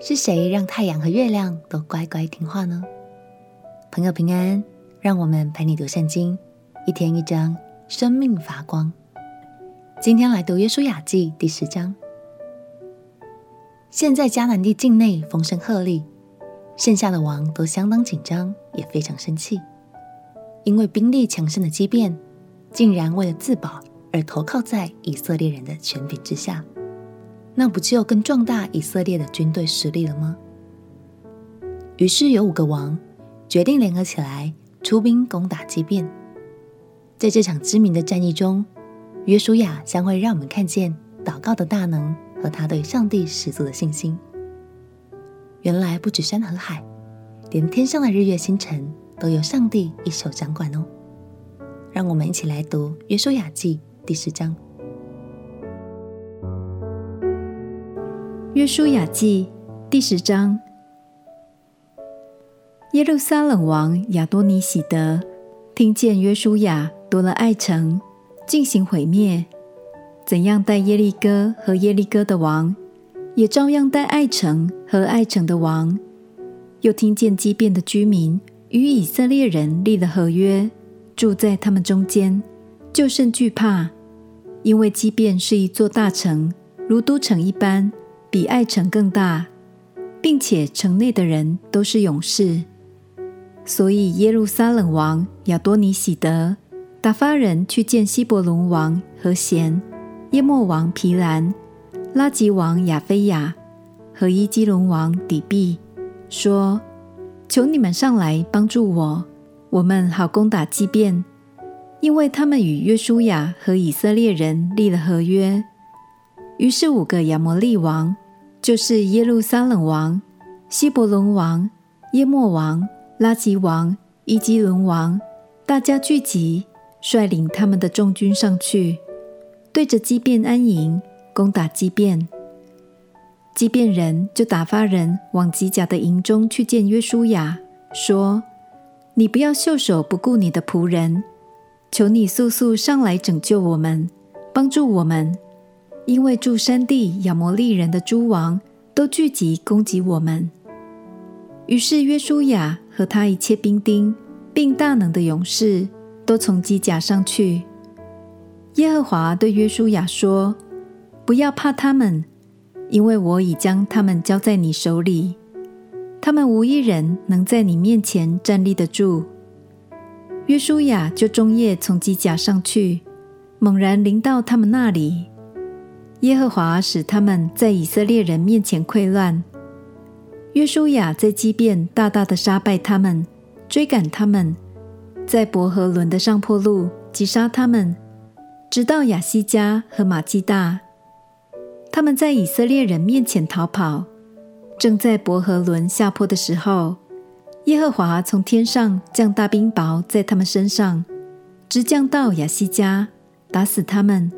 是谁让太阳和月亮都乖乖听话呢？朋友平安，让我们陪你读圣经，一天一章，生命发光。今天来读约书亚记第十章。现在迦南地境内风声鹤唳，剩下的王都相当紧张，也非常生气，因为兵力强盛的基遍竟然为了自保而投靠在以色列人的权柄之下。那不就更壮大以色列的军队实力了吗？于是有五个王决定联合起来出兵攻打基遍。在这场知名的战役中，约书亚将会让我们看见祷告的大能和他对上帝十足的信心。原来不止山和海，连天上的日月星辰都由上帝一手掌管哦。让我们一起来读约书亚记第十章。约书亚记第十章，耶路撒冷王亚多尼喜德听见约书亚夺了爱城，进行毁灭，怎样待耶利哥和耶利哥的王，也照样待爱城和爱城的王。又听见基遍的居民与以色列人立了合约，住在他们中间，就甚惧怕，因为基遍是一座大城，如都城一般。比爱城更大，并且城内的人都是勇士，所以耶路撒冷王亚多尼喜德打发人去见希伯仑王和贤、耶末王皮兰、拉吉王亚非亚和伊基伦王底璧，说：“求你们上来帮助我，我们好攻打基遍，因为他们与约书亚和以色列人立了合约。”于是五个亚摩利王，就是耶路撒冷王、希伯伦王、耶末王、拉吉王、伊基伦王，大家聚集，率领他们的众军上去，对着基遍安营，攻打基遍。基遍人就打发人往吉甲的营中去见约书亚，说：“你不要袖手不顾你的仆人，求你速速上来拯救我们，帮助我们。”因为住山地亚摩利人的诸王都聚集攻击我们，于是约书亚和他一切兵丁，并大能的勇士都从机甲上去。耶和华对约书亚说：“不要怕他们，因为我已将他们交在你手里，他们无一人能在你面前站立得住。”约书亚就终夜从机甲上去，猛然临到他们那里。耶和华使他们在以色列人面前溃乱。约书亚在基遍大大的杀败他们，追赶他们，在伯和仑的上坡路击杀他们，直到亚西加和玛基大。他们在以色列人面前逃跑，正在伯和仑下坡的时候，耶和华从天上降大冰雹在他们身上，直降到亚西加，打死他们。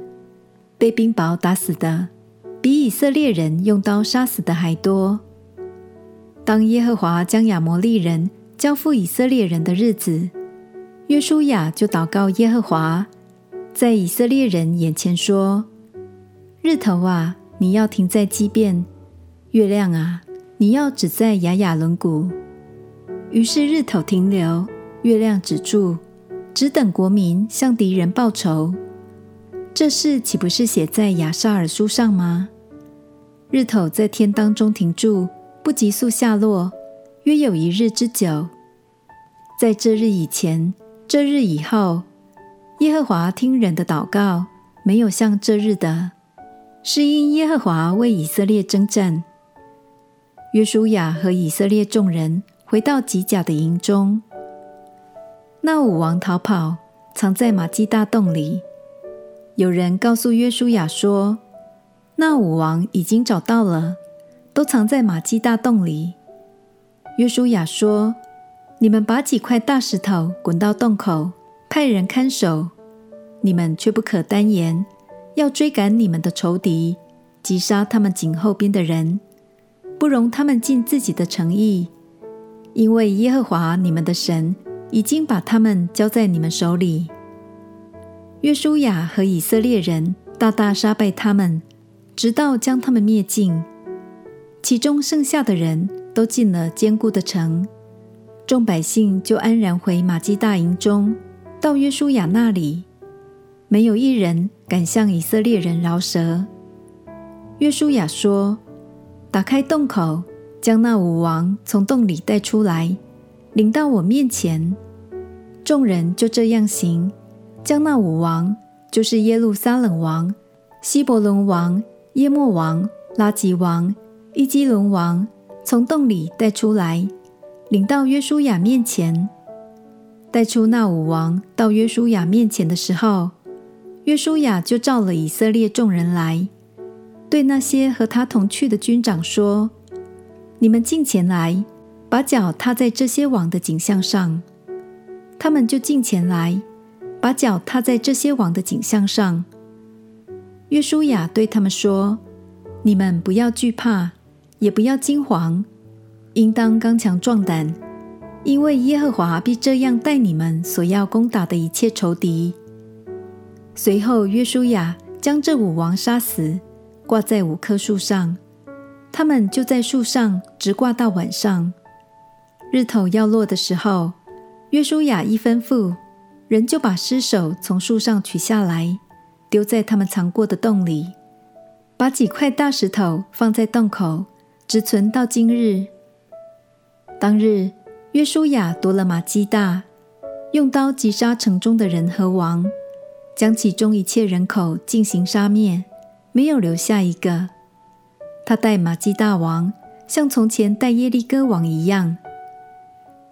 被冰雹打死的，比以色列人用刀杀死的还多。当耶和华将亚摩利人交付以色列人的日子，约书亚就祷告耶和华，在以色列人眼前说：“日头啊，你要停在基遍；月亮啊，你要止在亚雅伦谷。”于是日头停留，月亮止住，只等国民向敌人报仇。这事岂不是写在亚萨尔书上吗？日头在天当中停住，不急速下落，约有一日之久。在这日以前，这日以后，耶和华听人的祷告，没有像这日的，是因耶和华为以色列征战。约书亚和以色列众人回到吉甲的营中，那武王逃跑，藏在玛基大洞里。有人告诉约书亚说：“那五王已经找到了，都藏在玛基大洞里。”约书亚说：“你们把几块大石头滚到洞口，派人看守。你们却不可单言，要追赶你们的仇敌，击杀他们颈后边的人，不容他们尽自己的诚意，因为耶和华你们的神已经把他们交在你们手里。”约书亚和以色列人大大杀败他们，直到将他们灭尽。其中剩下的人都进了坚固的城，众百姓就安然回玛基大营中，到约书亚那里，没有一人敢向以色列人饶舌。约书亚说：“打开洞口，将那五王从洞里带出来，领到我面前。”众人就这样行，将那五王，就是耶路撒冷王、希伯伦王、耶末王、拉吉王、伊基伦王，从洞里带出来，领到约书亚面前。带出那五王到约书亚面前的时候，约书亚就召了以色列众人来，对那些和他同去的军长说：“你们进前来，把脚踏在这些王的颈项上。”他们就近前来，把脚踏在这些王的景象上。约书亚对他们说：“你们不要惧怕，也不要惊惶，应当刚强壮胆。”因为耶和华必这样待你们所要攻打的一切仇敌。随后，约书亚将这五王杀死，挂在五棵树上。他们就在树上直挂到晚上。日头要落的时候，约书亚一吩咐，人就把尸首从树上取下来，丢在他们藏过的洞里，把几块大石头放在洞口，直存到今日。当日。约书亚夺了玛基大，用刀击杀城中的人和王，将其中一切人口进行杀灭，没有留下一个。他带玛基大王，像从前带耶利哥王一样。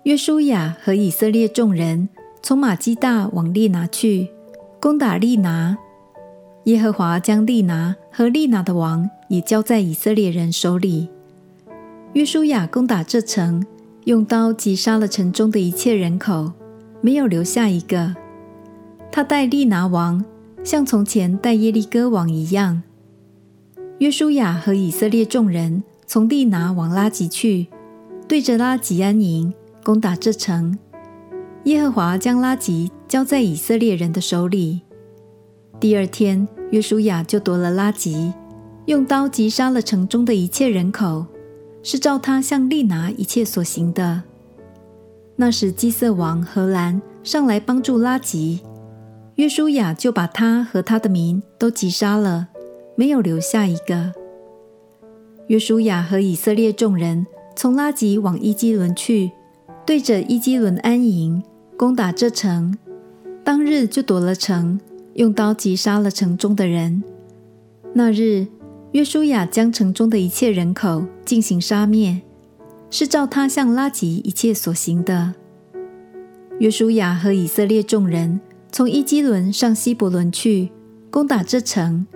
约书亚和以色列众人从玛基大往利拿去，攻打利拿。耶和华将利拿和利拿的王也交在以色列人手里。约书亚攻打这城。用刀击杀了城中的一切人口，没有留下一个。他待利拿王，像从前待耶利哥王一样。约书亚和以色列众人从利拿往拉吉去，对着拉吉安营，攻打这城。耶和华将拉吉交在以色列人的手里。第二天，约书亚就夺了拉吉，用刀击杀了城中的一切人口。是照他向利拿一切所行的。那时基色王荷兰上来帮助拉吉，约书亚就把他和他的民都击杀了，没有留下一个。约书亚和以色列众人从拉吉往伊基伦去，对着伊基伦安营，攻打这城。当日就夺了城，用刀击杀了城中的人。那日。约书亚将城中的一切人口进行杀灭，是照他向拉吉一切所行的。约书亚和以色列众人从伊基伦上希伯伦去攻打这城，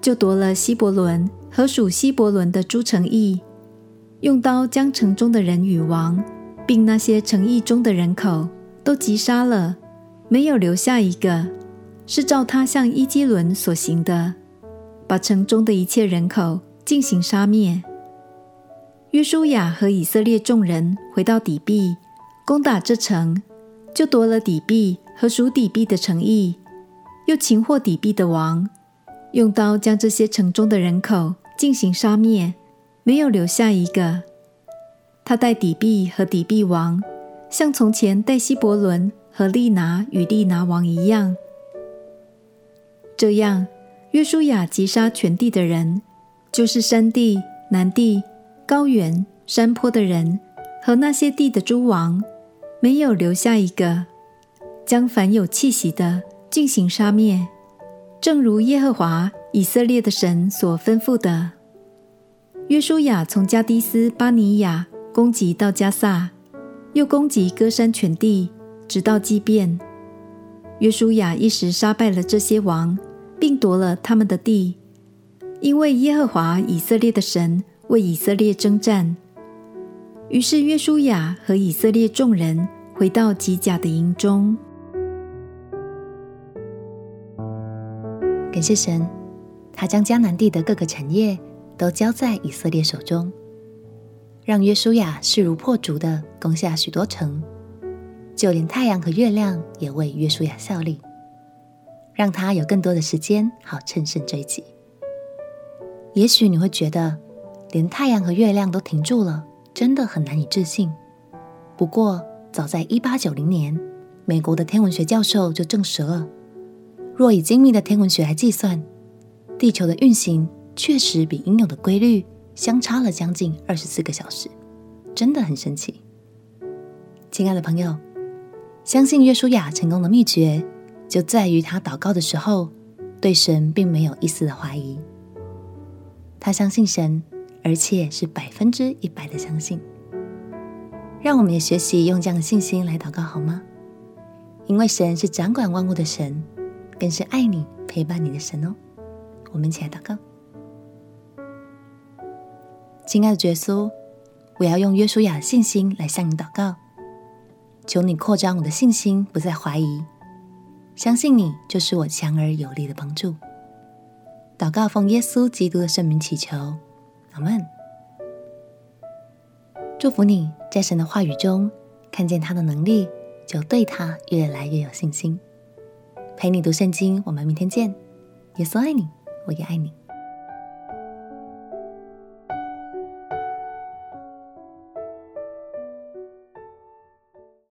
就夺了希伯伦和属希伯伦的诸城邑，用刀将城中的人与王，并那些城邑中的人口都击杀了，没有留下一个，是照他向伊基伦所行的。把城中的一切人口进行杀灭。约书亚和以色列众人回到底璧，攻打这城，就夺了底璧和属底璧的城邑，又擒获底璧的王，用刀将这些城中的人口进行杀灭，没有留下一个。他带底璧和底璧王，像从前待希伯伦和利拿与利拿王一样。这样。约书亚击杀全地的人，就是山地、南地、高原、山坡的人和那些地的诸王，没有留下一个，将凡有气息的进行杀灭，正如耶和华以色列的神所吩咐的。约书亚从加低斯巴尼亚攻击到加萨，又攻击歌山全地，直到基遍。约书亚一时杀败了这些王。并夺了他们的地，因为耶和华以色列的神为以色列征战。于是约书亚和以色列众人回到吉甲的营中。感谢神，他将迦南地的各个产业都交在以色列手中，让约书亚势如破竹地攻下许多城，就连太阳和月亮也为约书亚效力。让他有更多的时间好乘胜追击。也许你会觉得连太阳和月亮都停住了，真的很难以置信。不过，早在一八九零年，美国的天文学教授就证实了，若以精密的天文学来计算，地球的运行确实比应有的规律相差了将近二十四个小时，真的很神奇。亲爱的朋友，相信约书亚成功的秘诀就在于他祷告的时候，对神并没有一丝的怀疑。他相信神，而且是百分之一百的相信。让我们也学习用这样的信心来祷告好吗？因为神是掌管万物的神，更是爱你、陪伴你的神哦。我们一起来祷告。亲爱的耶稣，我要用约书亚的信心来向你祷告，求你扩张我的信心，不再怀疑，相信你就是我强而有力的帮助。祷告奉耶稣基督的圣名祈求，阿门。祝福你在神的话语中看见他的能力，就对他越来越有信心。陪你读圣经，我们明天见。耶稣爱你，我也爱你。